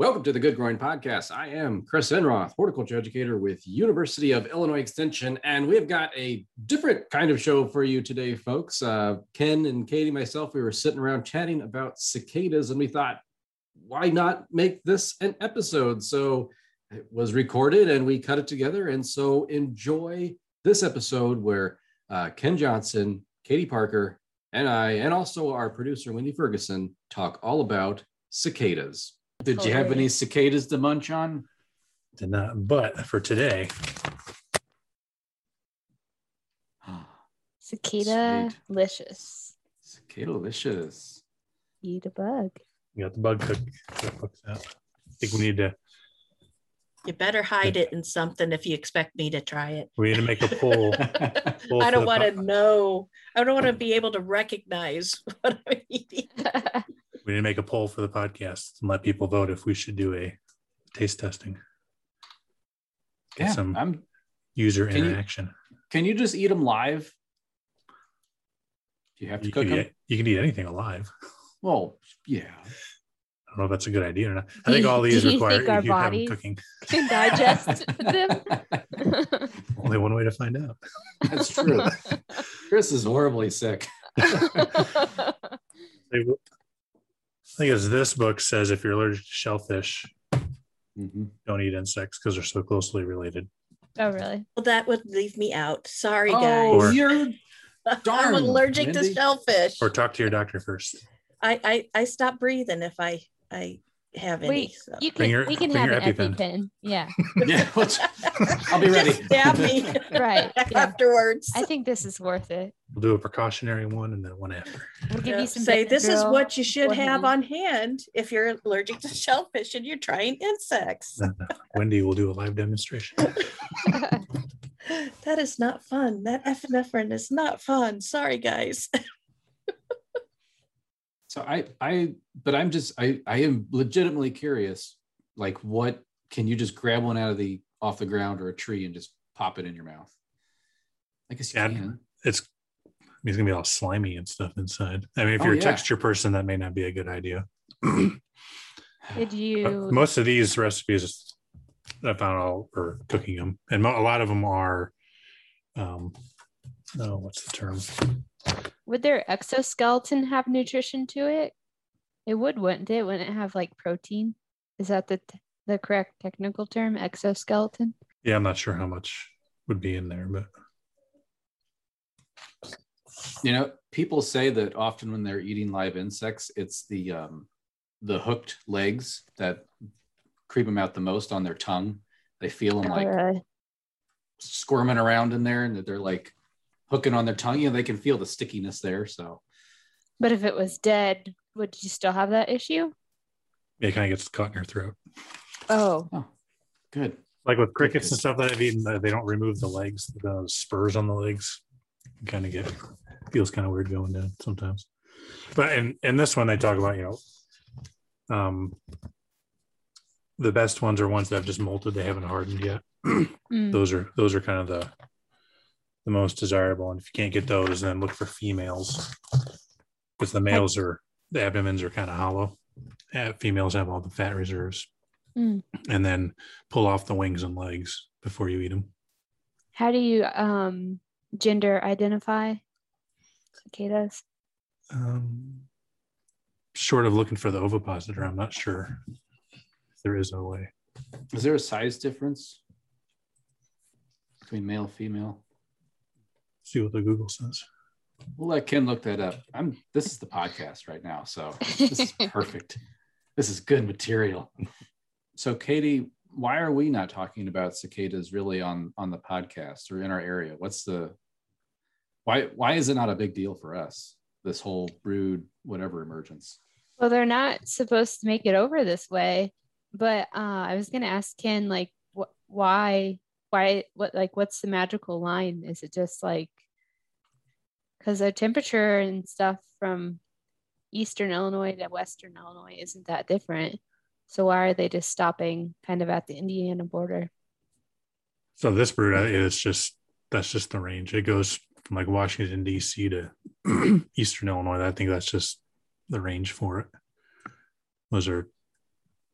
Welcome to the Good Growing Podcast. I am Chris Enroth, horticulture educator with University of Illinois Extension, and we've got a different kind of show for you today, folks. Uh, Ken and Katie, myself, we were sitting around chatting about cicadas, and we thought, why not make this an episode? So it was recorded, and we cut it together. And so enjoy this episode where uh, Ken Johnson, Katie Parker, and I, and also our producer Wendy Ferguson, talk all about cicadas. Did oh, you have any cicadas to munch on? Did not, but for today, Cicada licious. Cicada-licious. Eat a bug. we got the bug cook. that books out. I think we need to You better hide it in something if you expect me to try it. we need to make a poll. poll I don't want to know. I don't want to be able to recognize what I'm eating. We need to make a poll for the podcast and let people vote if we should do a taste testing. Get Yeah, some I'm. user Can you- interaction. Can you just eat them live? Do you have to You cook can, them? eat, you can eat anything alive. Well, yeah. I don't know if that's a good idea or not. I Do think you- all these do you require think our you bodies- cooking. Can digest them. Only one way to find out. That's true. Chris is horribly sick. They think as this book says, if you're allergic to shellfish, Mhm. don't eat insects because they're so closely related. oh, really? Well, that would leave me out. Sorry, Oh, guys. Or- you're darn, I'm allergic Wendy. to shellfish. Or talk to your doctor first. I, I I stop breathing if I I have any. Wait, so. you Bring can your- we can have your an EpiPen. EpiPen. Yeah, Yeah, which- I'll be ready. Just stab me right. Yeah. afterwards. I think this is worth it. We'll do a precautionary one and then one after. We'll give Yeah, you some. say this is what you should have on hand if you're allergic to shellfish and you're trying insects. Wendy will do a live demonstration. that is not fun. That epinephrine is not fun. Sorry, guys. So I, I, but I'm just, I, I am legitimately curious. Like, what can you just grab one out of the off the ground or a tree and just pop it in your mouth? I guess you Yeah. can. It's it's gonna be all slimy and stuff inside. I mean, if Oh, you're a yeah. texture person, that may not be a good idea. Did But you? most of these recipes that I found all or cooking them, and a lot of them are. Um, no, what's the term? Would their exoskeleton have nutrition to it? It would, wouldn't it? Wouldn't it have like protein? Is that the the correct technical term? Exoskeleton. Yeah, I'm not sure how much would be in there, but You know, people say that often when they're eating live insects, it's the um, the hooked legs that creep them out the most on their tongue. They feel them like Uh, squirming around in there, and that they're like hooking on their tongue. You know, they can feel the stickiness there. So but if it was dead, would you still have that issue? it kind of gets caught in your throat. Oh, good. Like with crickets and stuff that I've eaten, uh, they don't remove the legs, the spurs on the legs. Kind of get feels kind of weird going down sometimes. But in in this one, they talk about you know, um, the best ones are ones that have just molted; they haven't hardened yet. Mm. Those are those are kind of the the most desirable. And if you can't get those, then look for females because the males are the abdomens are kind of hollow. Uh, females have all the fat reserves, Mm. and then pull off the wings and legs before you eat them. How do you um gender identify cicadas? Um, short of looking for the ovipositor, I'm not sure if there is a way. Is there a size difference between male and female? See what the Google says. We'll let Ken look that up. I'm. This is the podcast right now, so this is perfect. This is good material. So, Katie, why are we not talking about cicadas really on on the podcast or in our area? What's the why? Why is it not a big deal for us? This whole brood, whatever emergence. Well, they're not supposed to make it over this way, but uh, I was gonna ask Ken like, wh- why, why, what, like, what's the magical line? Is it just like because the temperature and stuff from eastern Illinois to western Illinois isn't that different? So why are they just stopping kind of at the Indiana border? So this brood uh, is just that's just the range. It goes from like Washington D.C. to Eastern Illinois. I think that's just the range for it. Those are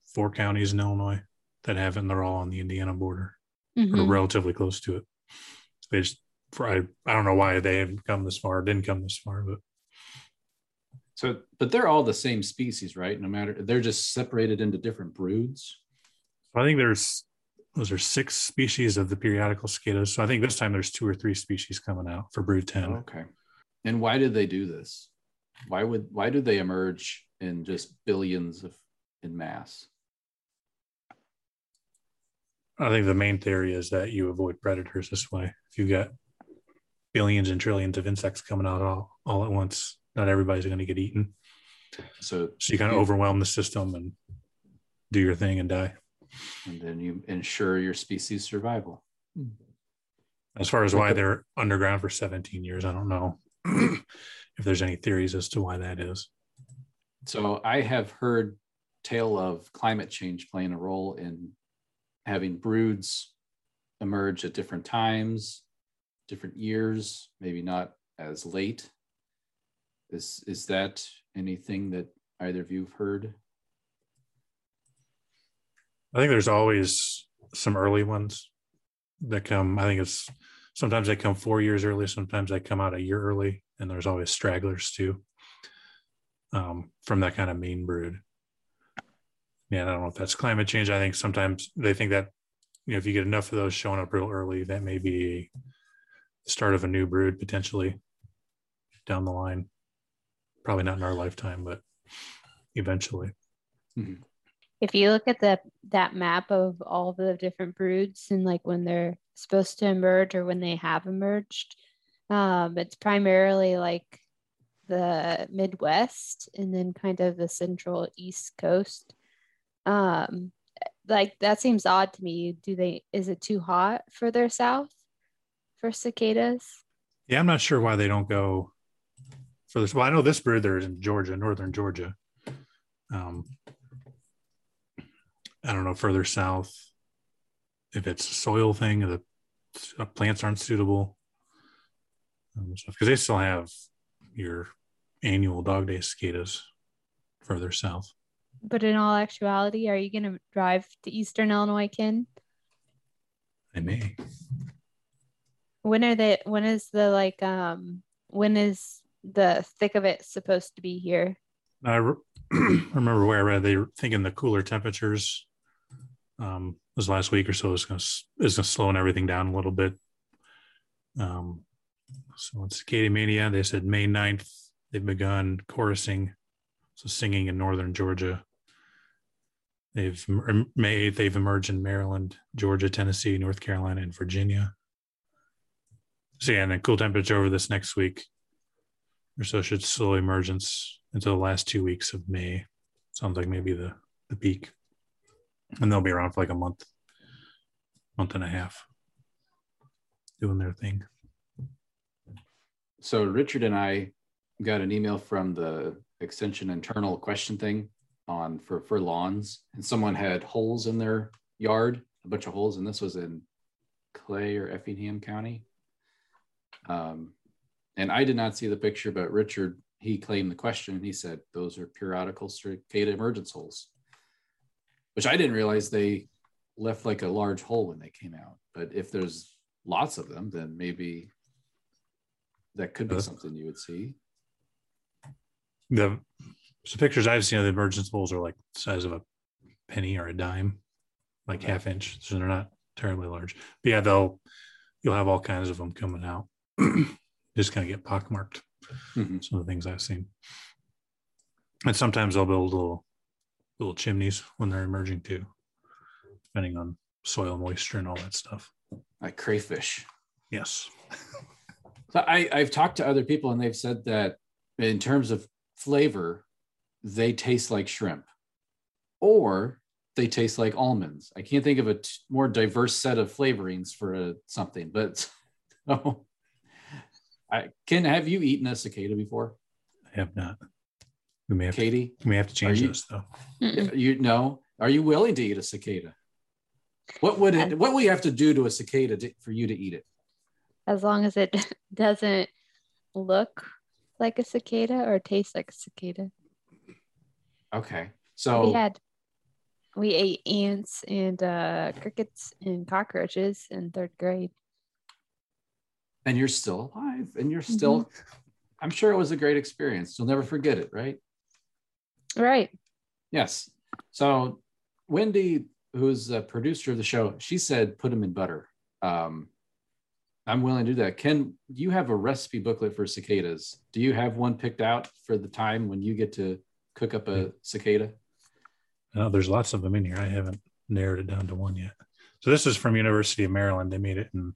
four counties in Illinois that have it, they're all on the Indiana border or Mhm. relatively close to it. They just, for, I, I don't know why they haven't come this far, didn't come this far, but So, but they're all the same species, right? No matter they're just separated into different broods. I think there's those are six species of the periodical cicadas. So I think this time there's two or three species coming out for brood 10. Okay. And why did they do this? Why would why do they emerge in just billions of in mass? I think the main theory is that you avoid predators this way. If you got billions and trillions of insects coming out all, all at once, not everybody's going to get eaten. So So you kind of overwhelm the system and do your thing and die. and then you ensure your species survival. Hmm. As far as why they're underground for 17 years, I don't know if there's any theories as to why that is. So I have heard tale of climate change playing a role in having broods emerge at different times, different years, maybe not as late. Is is that anything that either of you've heard? I think there's always some early ones that come. I think it's sometimes they come four years early, sometimes they come out a year early, and there's always stragglers too um, from that kind of main brood. Yeah, I don't know if that's climate change. I think sometimes they think that you know if you get enough of those showing up real early, that may be the start of a new brood potentially down the line. Probably not in our lifetime, but eventually. if you look at the that map of all the different broods and like when they're supposed to emerge or when they have emerged um it's primarily like the midwest and then kind of the central east coast um like that seems odd to me do they is it too hot further south for cicadas Yeah, I'm not sure why they don't go for this. Well, I know this bird there is in Georgia, northern Georgia. Um, I don't know further south if it's a soil thing or the uh, plants aren't suitable. Because they still have your annual dog day cicadas further south. But in all actuality are you going to drive to eastern illinois ken I may. when are they when is the like um when is the thick of it supposed to be here I re- remember where I read they were thinking the cooler temperatures um, this last week or so is going to is going to slowing everything down a little bit. Um, so in Cicada Mania, they said May 9th, they've begun chorusing, so singing in northern Georgia. They've May 8th, they've emerged in Maryland, Georgia, Tennessee, North Carolina, and Virginia. So yeah, and then cool temperature over this next week or so should slow emergence until the last two weeks of May. Sounds like maybe the the peak, and they'll be around for like a month, month and a half, doing their thing. So Richard and I got an email from the extension internal question thing on for for lawns, and someone had holes in their yard, a bunch of holes, and this was in Clay or Effingham County. Um, and I did not see the picture, but Richard he claimed the question. He said those are periodical cicada emergence holes, which I didn't realize they left like a large hole when they came out. But if there's lots of them, then maybe that could be Uh, something you would see. The so pictures I've seen of the emergence holes are like the size of a penny or a dime, like Okay. half inch. So they're not terribly large. But yeah, they'll you'll have all kinds of them coming out. Just kind of get pockmarked. Mhm. some of the things I've seen. And sometimes they'll build little little chimneys when they're emerging too, depending on soil moisture and all that stuff. Like crayfish. Yes. So I, I've talked to other people and they've said that in terms of flavor, they taste like shrimp or they taste like almonds. I can't think of a t- more diverse set of flavorings for a, something, but so I Ken, have you eaten a cicada before? I have not. We may have to, Katie, we may have to change you- this though. You know, are you willing to eat a cicada? What would it, what would you have to do to a cicada to, for you to eat it? as long as it doesn't look like a cicada or taste like a cicada Okay. So we had we ate ants and uh, crickets and cockroaches in third grade. And you're still alive and you're still, I'm sure it was a great experience. You'll never forget it, right? Right. Yes. So Wendy, who's a producer of the show, she said put them in butter. Um, I'm willing to do that. Ken, do you have a recipe booklet for cicadas. Do you have one picked out for the time when you get to cook up a cicada? No, there's lots of them in here. I haven't narrowed it down to one yet. So this is from University of Maryland. They made it in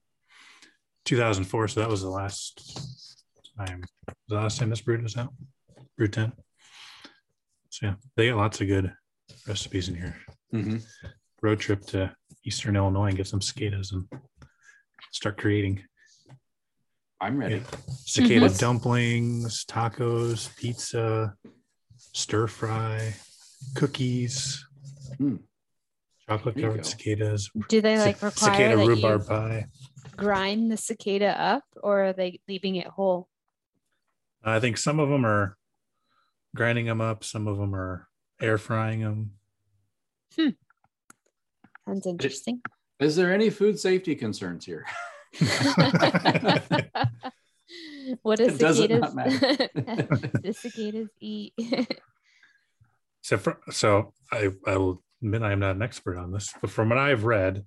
2004. So that was the last time. The last time this brood was out. Brood 10. So yeah, they got lots of good recipes in here. Mm-hmm. Road trip to Eastern Illinois and get some cicadas and start creating I'm ready. Yeah. cicada Mhm. dumplings, tacos, pizza, stir fry, cookies, Mm. chocolate covered cicadas, Do they like require cicada that rhubarb you pie. grind the cicada up, or are they leaving it whole? I think some of them are grinding them up, some of them are air frying them. Hmm. Sounds interesting. Is there any food safety concerns here? what does It doesn't cicadas? not the cicadas eat? so, for, so I, I will admit I am not an expert on this, but from what I've read,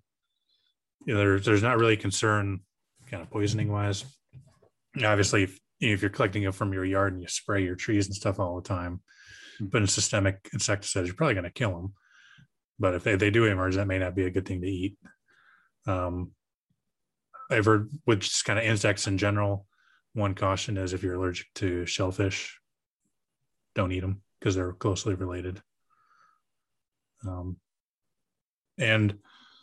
you know, there's there's not really concern, kind of poisoning wise. Obviously, if, you know, if you're collecting it from your yard and you spray your trees and stuff all the time, Hmm. putting systemic insecticides, you're probably going to kill them. But if they, they do emerge, that may not be a good thing to eat. Um, I've heard with just kind of insects in general, one caution is if you're allergic to shellfish, don't eat them because they're closely related. Um, and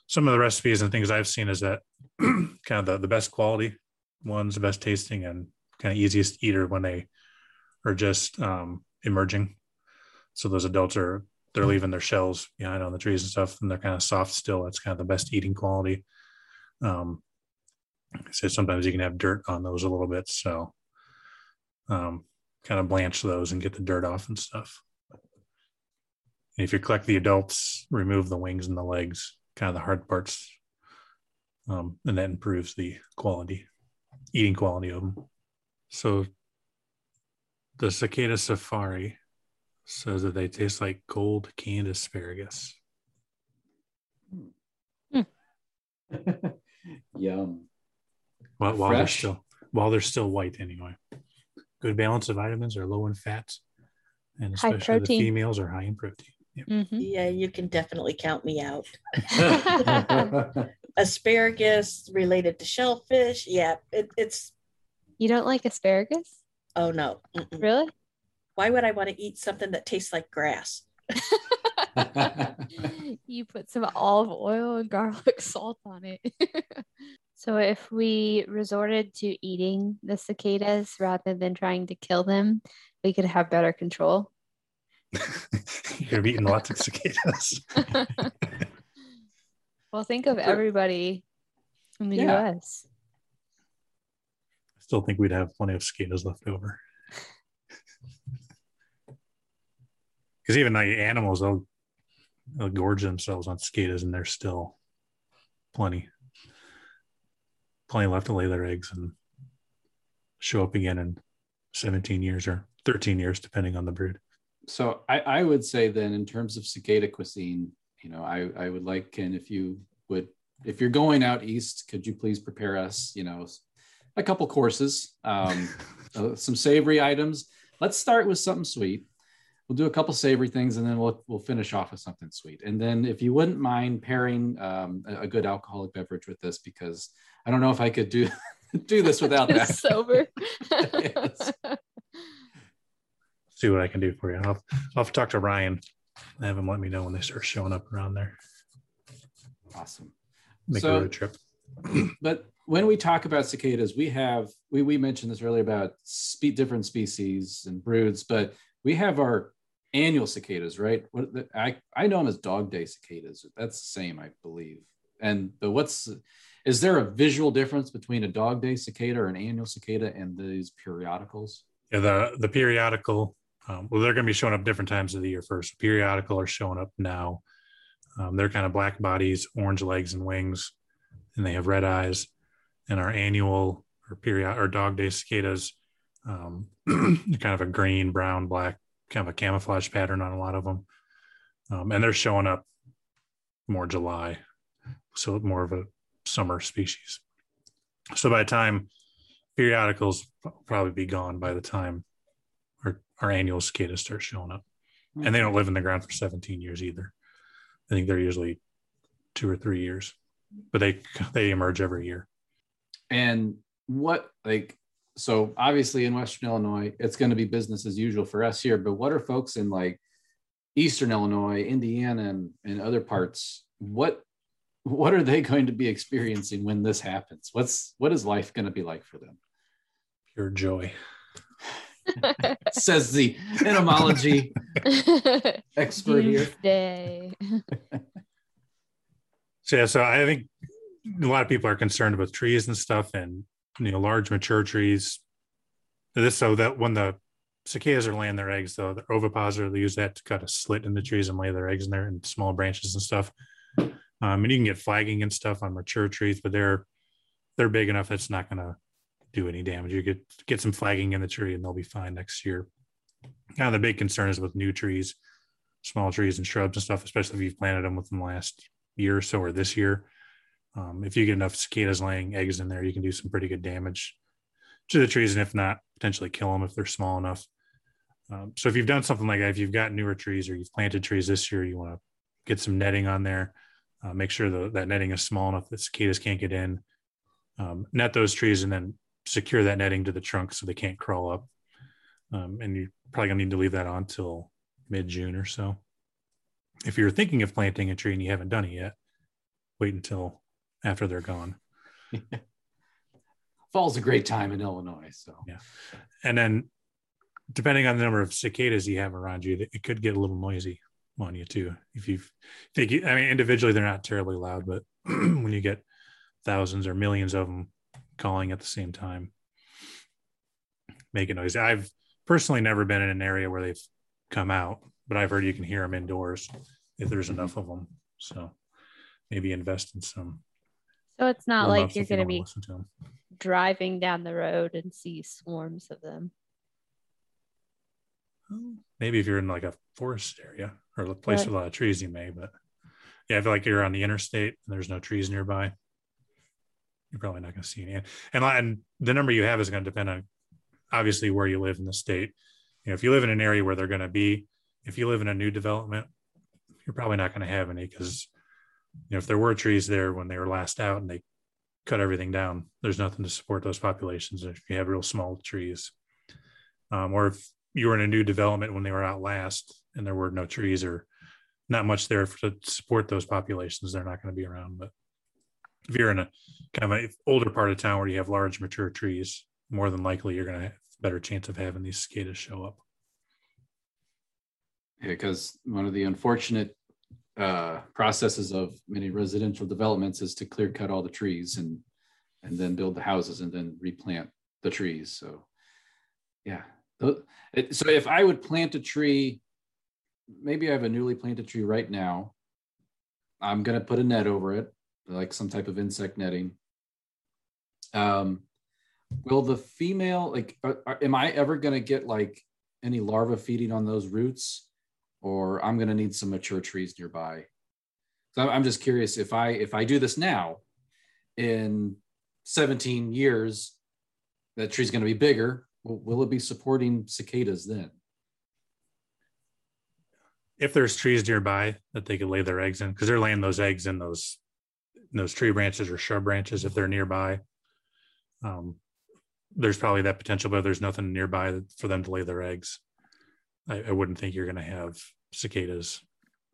some of the recipes and things I've seen is that kind of the, the best quality ones, the best tasting and kind of easiest eater when they are just um, emerging. So those adults are they're leaving their shells behind on the trees and stuff, and they're kind of soft still. That's kind of the best eating quality. Um, so sometimes you can have dirt on those a little bit, so um, kind of blanch those and get the dirt off and stuff. And if you collect the adults, remove the wings and the legs, kind of the hard parts, um, and that improves the quality, eating quality of them. So the cicada safari says that they taste like cold canned asparagus. Yum. While, while they're still while they're still white anyway. Good balance of vitamins are low in fats, and especially the females are high in protein. Yep. Mhm. Yeah, you can definitely count me out. Asparagus related to shellfish. Yeah, it, it's, You don't like asparagus? oh no. Mm-mm. Really? Why would I want to eat something that tastes like grass? you put some olive oil and garlic salt on it. So if we resorted to eating the cicadas rather than trying to kill them, we could have better control. You're eating lots of cicadas. well, think of everybody in the Yeah. US. I still think we'd have plenty of cicadas left over. Because even like animals, they'll, they'll gorge themselves on cicadas, and there's still plenty, plenty left to lay their eggs and show up again in 17 years or 13 years, depending on the brood. so I, I would say then in terms of cicada cuisine, you know, I, I would like Ken if you would if you're going out east, could you please prepare us, you know, a couple courses, um, uh, some savory items. Let's start with something sweet. We'll do a couple savory things, and then we'll we'll finish off with something sweet. And then, if you wouldn't mind pairing um, a, a good alcoholic beverage with this, because I don't know if I could do do this without that. Sober. Yes. See what I can do for you. I'll, I'll have to talk to Ryan and have him let me know when they start showing up around there. Awesome. Make So- a road trip. but when we talk about cicadas, we have we we mentioned this earlier about spe- different species and broods, but we have our annual cicadas, right? What the, I I know them as dog day cicadas. That's the same, I believe. And but what's is there a visual difference between a dog day cicada or an annual cicada and these periodicals? Yeah, the the periodical. Um, well, they're going to be showing up different times of the year. First, periodical are showing up now. Um, they're kind of black bodies, orange legs and wings, and they have red eyes. And our annual or period or dog day cicadas, um, kind of a green, brown, black, kind of a camouflage pattern on a lot of them. Um, and they're showing up more July, so more of a summer species. So by the time periodicals probably be gone by the time our, our annual cicadas start showing up. And they don't live in the ground for 17 years either. I think they're usually two or three years, but they they emerge every year. And what like so obviously in Western Illinois, it's going to be business as usual for us here. But what are folks in like Eastern Illinois, Indiana, and, and other parts? What what are they going to be experiencing when this happens? What's what is life going to be like for them? Pure joy. Says the entomology expert here. Day. So yeah, so I think a lot of people are concerned with trees and stuff, and you know, large mature trees. This so that when the cicadas are laying their eggs, though, the ovipositor they use that to cut a slit in the trees and lay their eggs in there and small branches and stuff. Um, and you can get flagging and stuff on mature trees, but they're they're big enough that's not going to do any damage. You get get some flagging in the tree and they'll be fine next year. Now the big concern is with new trees, small trees and shrubs and stuff, especially if you've planted them within the last year or so or this year. Um, if you get enough cicadas laying eggs in there, you can do some pretty good damage to the trees, and if not, potentially kill them if they're small enough. Um, so if you've done something like that, if you've got newer trees or you've planted trees this year, you want to get some netting on there. Uh, make sure the, that netting is small enough that cicadas can't get in. Um, net those trees and then secure that netting to the trunk so they can't crawl up. Um, and you're probably gonna need to leave that on till mid June or so. If you're thinking of planting a tree and you haven't done it yet, wait until after they're gone. Fall's a great time in Illinois. So Yeah. And then depending on the number of cicadas you have around you, it could get a little noisy on you too. If you think, I mean, individually, they're not terribly loud, but when you get thousands or millions of them calling at the same time, make a noise. I've personally never been in an area where they've come out, but I've heard you can hear them indoors if there's mm-hmm. enough of them. So maybe invest in some. So it's not earmuffs like you're going to be driving down the road and see swarms of them. Maybe if you're in like a forest area or a place Right. with a lot of trees, you may. But yeah, I feel like you're on the interstate and there's no trees nearby. You're probably not going to see any. And, and the number you have is going to depend on obviously where you live in the state. You know, if you live in an area where they're going to be, if you live in a new development, you're probably not going to have any because you know if there were trees there when they were last out and they cut everything down, there's nothing to support those populations. If you have real small trees, um, or if you were in a new development when they were out last and there were no trees or not much there to support those populations, they're not going to be around. But if you're in a kind of an older part of town where you have large mature trees, more than likely you're going to have a better chance of having these cicadas show up. because one of the unfortunate uh, processes of many residential developments is to clear cut all the trees and and then build the houses and then replant the trees. So, yeah. So if I would plant a tree, maybe I have a newly planted tree right now. I'm gonna put a net over it, like some type of insect netting. Um, will the female like? Are, are- am I ever gonna get like any larva feeding on those roots? Or I'm going to need some mature trees nearby. So I'm- just curious if I if I do this now, in 17 years, that tree's going to be bigger. Will, will it be supporting cicadas then? If there's trees nearby that they could lay their eggs in, because they're laying those eggs in those in those tree branches or shrub branches if they're nearby. Um, there's probably that potential, but there's nothing nearby for them to lay their eggs. I, I wouldn't think you're going to have cicadas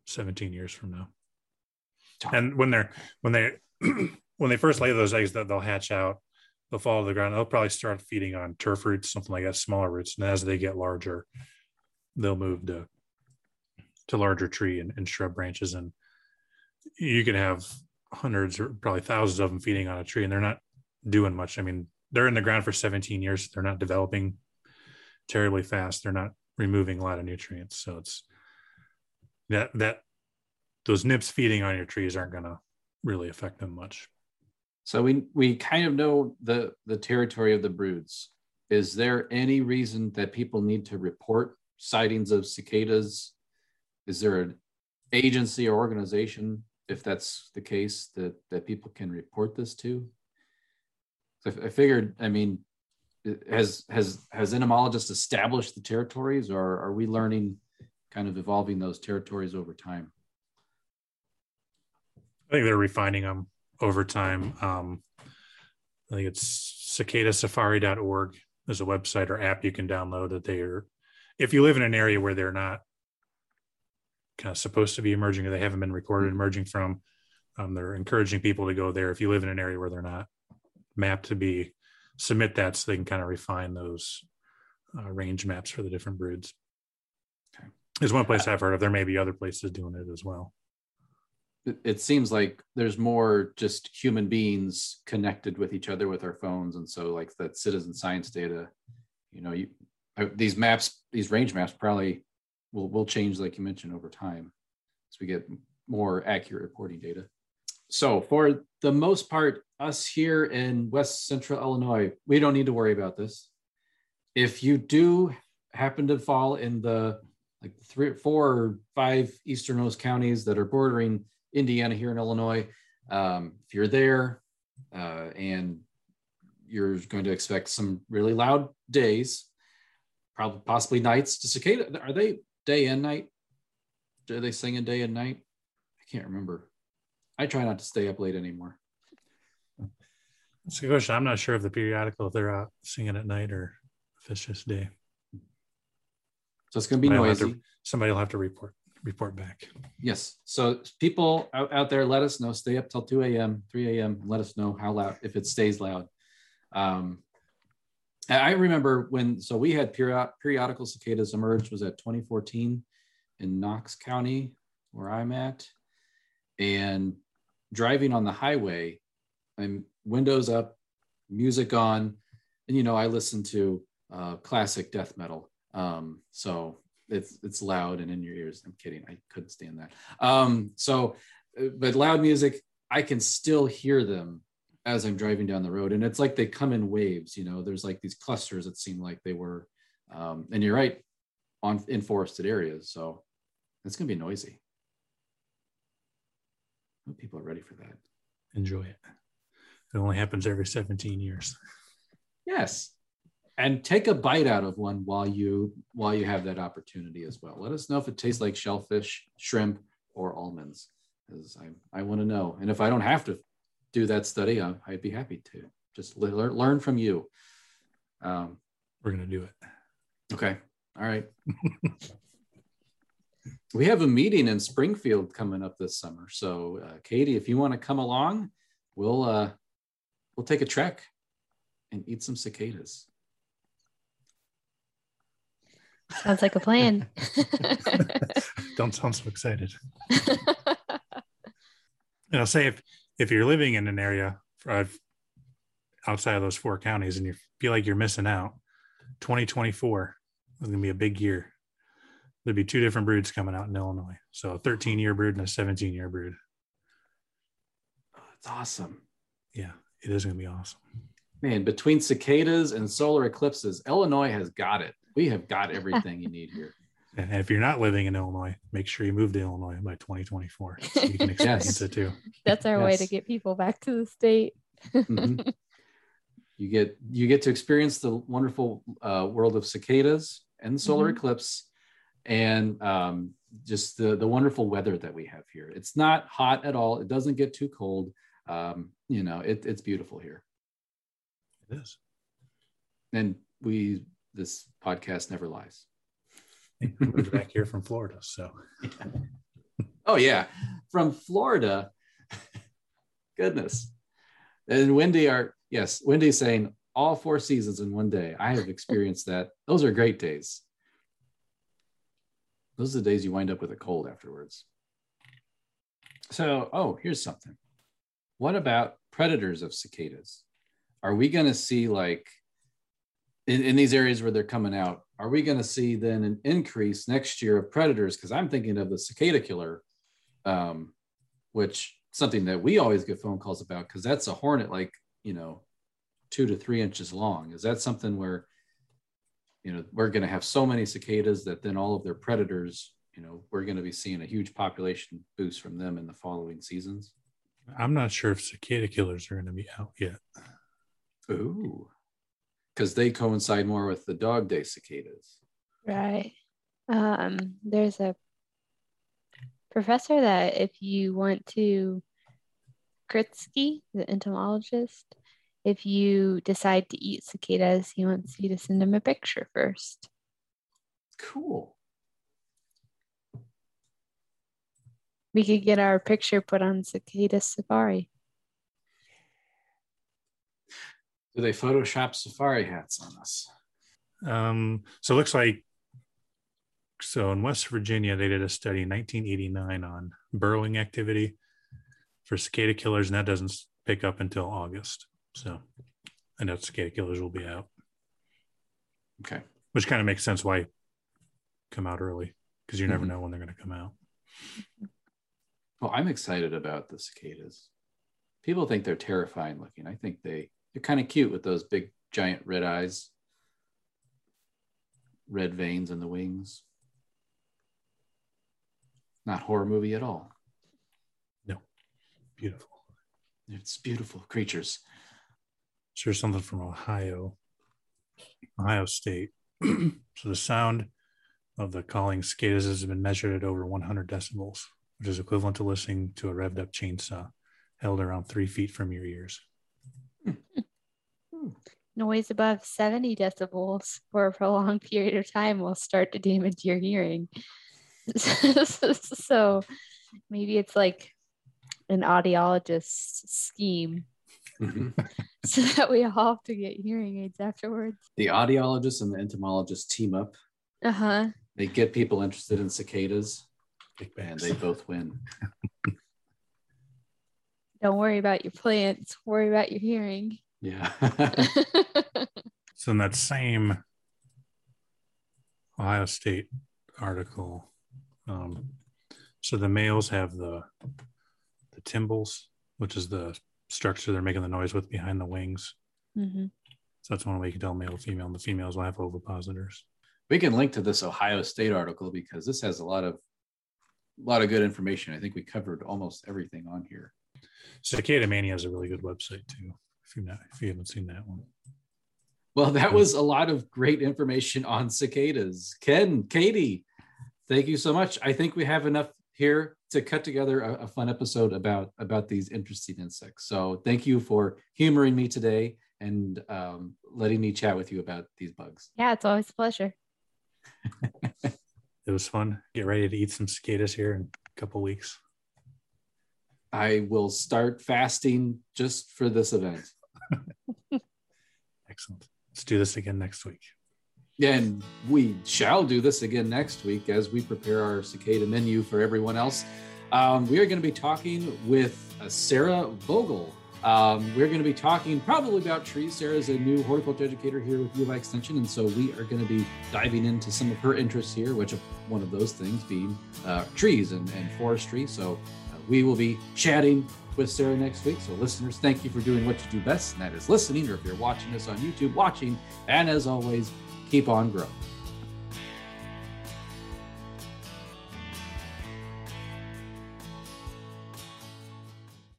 17 years from now. And when they're when they when they first lay those eggs, that they'll hatch out, they'll fall to the ground. They'll probably start feeding on turf roots, something like that, smaller roots. And as they get larger, they'll move to to larger tree and, and shrub branches. And you can have hundreds or probably thousands of them feeding on a tree, and they're not doing much. I mean, they're in the ground for 17 years. They're not developing terribly fast. They're not removing a lot of nutrients. So it's that that those nymphs feeding on your trees aren't going to really affect them much. So we we kind of know the the territory of the broods. Is there any reason that people need to report sightings of cicadas? Is there an agency or organization, if that's the case, that that people can report this to? So I figured, I mean, has has has entomologists established the territories, or are we learning, kind of evolving those territories over time? I think they're refining them over time. Um, I think it's cicadasafari.org. There's a website or app you can download that they are, if you live in an area where they're not kind of supposed to be emerging or they haven't been recorded emerging from, um, they're encouraging people to go there. If you live in an area where they're not mapped to be, submit that so they can kind of refine those uh, range maps for the different broods. Okay. There's one place I've heard of. There may be other places doing it as well it, it seems like there's more just human beings connected with each other with our phones and so like that citizen science data you know you uh, these maps these range maps probably will will change like you mentioned over time as we get more accurate reporting data so for the most part us here in west central illinois we don't need to worry about this if you do happen to fall in the like three four or five easternmost counties that are bordering Indiana here in Illinois. Um, if you're there uh, and you're going to expect some really loud days, probably possibly nights. To cicada, are they day and night? Do they sing in day and night? I can't remember. I try not to stay up late anymore. That's a good question. I'm not sure if the periodical if they're out singing at night or if it's just day. So it's going to be Somebody noisy. to- Somebody will have to report report back. Yes. So people out, out there, let us know. Stay up till 2 a.m., 3 a.m. Let us know how loud, if it stays loud. Um, I remember when, so we had period, periodical cicadas emerge was at 2014 in Knox County, where I'm at. And driving on the highway, I'm windows up, music on. And, you know, I listen to uh, classic death metal. Um, so it's it's loud and in your ears. I'm kidding. I couldn't stand that. Um, so, uh, but loud music, I can still hear them as I'm driving down the road, and it's like they come in waves. You know, there's like these clusters that seem like they were. Um, and you're right, on in forested areas. So it's gonna be noisy. People are ready for that. Enjoy it. It only happens every 17 years. Yes. And take a bite out of one while you while you have that opportunity as well. Let us know if it tastes like shellfish, shrimp, or almonds, because I, I want to know. And if I don't have to do that study, I, I'd be happy to just le- learn learn from you. Um, We're gonna do it. okay. All right. we have a meeting in Springfield coming up this summer. So, uh, Katie, if you want to come along, we'll uh, we'll take a trek and eat some cicadas. Sounds like a plan. Don't sound so excited. You know, say if if you're living in an area uh, outside of those four counties and you feel like you're missing out, 2024 is going to be a big year. There'll be two different broods coming out in Illinois. So a 13 year brood and a 17 year brood. Oh, that's awesome. Yeah, it is going to be awesome. Man, between cicadas and solar eclipses, Illinois has got it. We have got everything you need here. And if you're not living in Illinois, make sure you move to Illinois by 2024. So you can experience Yes. it too. That's our way to get people back to the state. Mhm. you get you get to experience the wonderful uh, world of cicadas and the solar Mhm. eclipse, and um, just the the wonderful weather that we have here. It's not hot at all. It doesn't get too cold. Um, you know, it, it's beautiful here, It is. and we this podcast never lies. Moved back here from Florida. So Oh yeah, from Florida. Goodness. And Wendy are yes, Wendy's saying all four seasons in one day. I have experienced that. Those are great days. Those are the days you wind up with a cold afterwards. So, oh, here's something. What about predators of cicadas? Are we going to see like in, in these areas where they're coming out? Are we going to see then an increase next year of predators? Because I'm thinking of the cicada killer um, which something that we always get phone calls about because that's a hornet like you know two to three inches long. Is that something where you know we're going to have so many cicadas that then all of their predators, you know, we're going to be seeing a huge population boost from them in the following seasons? I'm not sure if cicada killers are going to be out yet. Ooh, because they coincide more with the dog day cicadas. Right. Um, there's a professor that if you want to Kritsky, the entomologist, if you decide to eat cicadas, he wants you to send him a picture first. Cool. We could get our picture put on Cicada Safari. Do they Photoshop safari hats on us? Um, so it looks like so in West Virginia they did a study in 1989 on burrowing activity for cicada killers, and that doesn't pick up until August. So I know cicada killers will be out, Okay. which kind of makes sense why come out early because you never Mhm. know when they're going to come out. Well, I'm excited about the cicadas. People think they're terrifying looking. I think they they're kind of cute with those big giant red eyes, red veins in the wings. Not horror movie at all. No. Beautiful. It's beautiful creatures. So here's something from Ohio, Ohio State. so the sound of the calling cicadas has been measured at over 100 decibels, which is equivalent to listening to a revved up chainsaw held around three feet from your ears. Hmm. Noise above 70 decibels for a prolonged period of time will start to damage your hearing. so maybe it's like an audiologist's scheme Mhm. so that we all have to get hearing aids afterwards. The audiologist and the entomologist team up. Uh huh. They get people interested in cicadas, Big and they both win. Don't worry about your plants, worry about your hearing. Yeah. So in that same Ohio State article, um, so the males have the the tymbals, which is the structure they're making the noise with behind the wings. hmm So that's one way you can tell male, female, and the females will have ovipositors. we can link to this Ohio State article because this has a lot of a lot of good information. I think we covered almost everything on here. Cicada Mania is a really good website too. If you not if you haven't seen that one, Well, that was a lot of great information on cicadas. Ken, Katie, thank you so much. I think we have enough here to cut together a, a fun episode about about these interesting insects. So thank you for humoring me today and um, letting me chat with you about these bugs. Yeah, it's always a pleasure. it was fun. Get ready to eat some cicadas here in a couple weeks. I will start fasting just for this event. Excellent. Let's do this again next week. And we shall do this again next week as we prepare our cicada menu for everyone else. Um, we are going to be talking with uh, Sarah Vogel. Um, we're going to be talking probably about trees. Sarah is a new horticulture educator here with U of I Extension, and so we are going to be diving into some of her interests here, which of one of those things being uh, trees and, and forestry. So uh, we will be chatting with Sarah next week. So listeners, thank you for doing what you do best, and that is listening, or if you're watching us on YouTube, watching. And as always, keep on growing.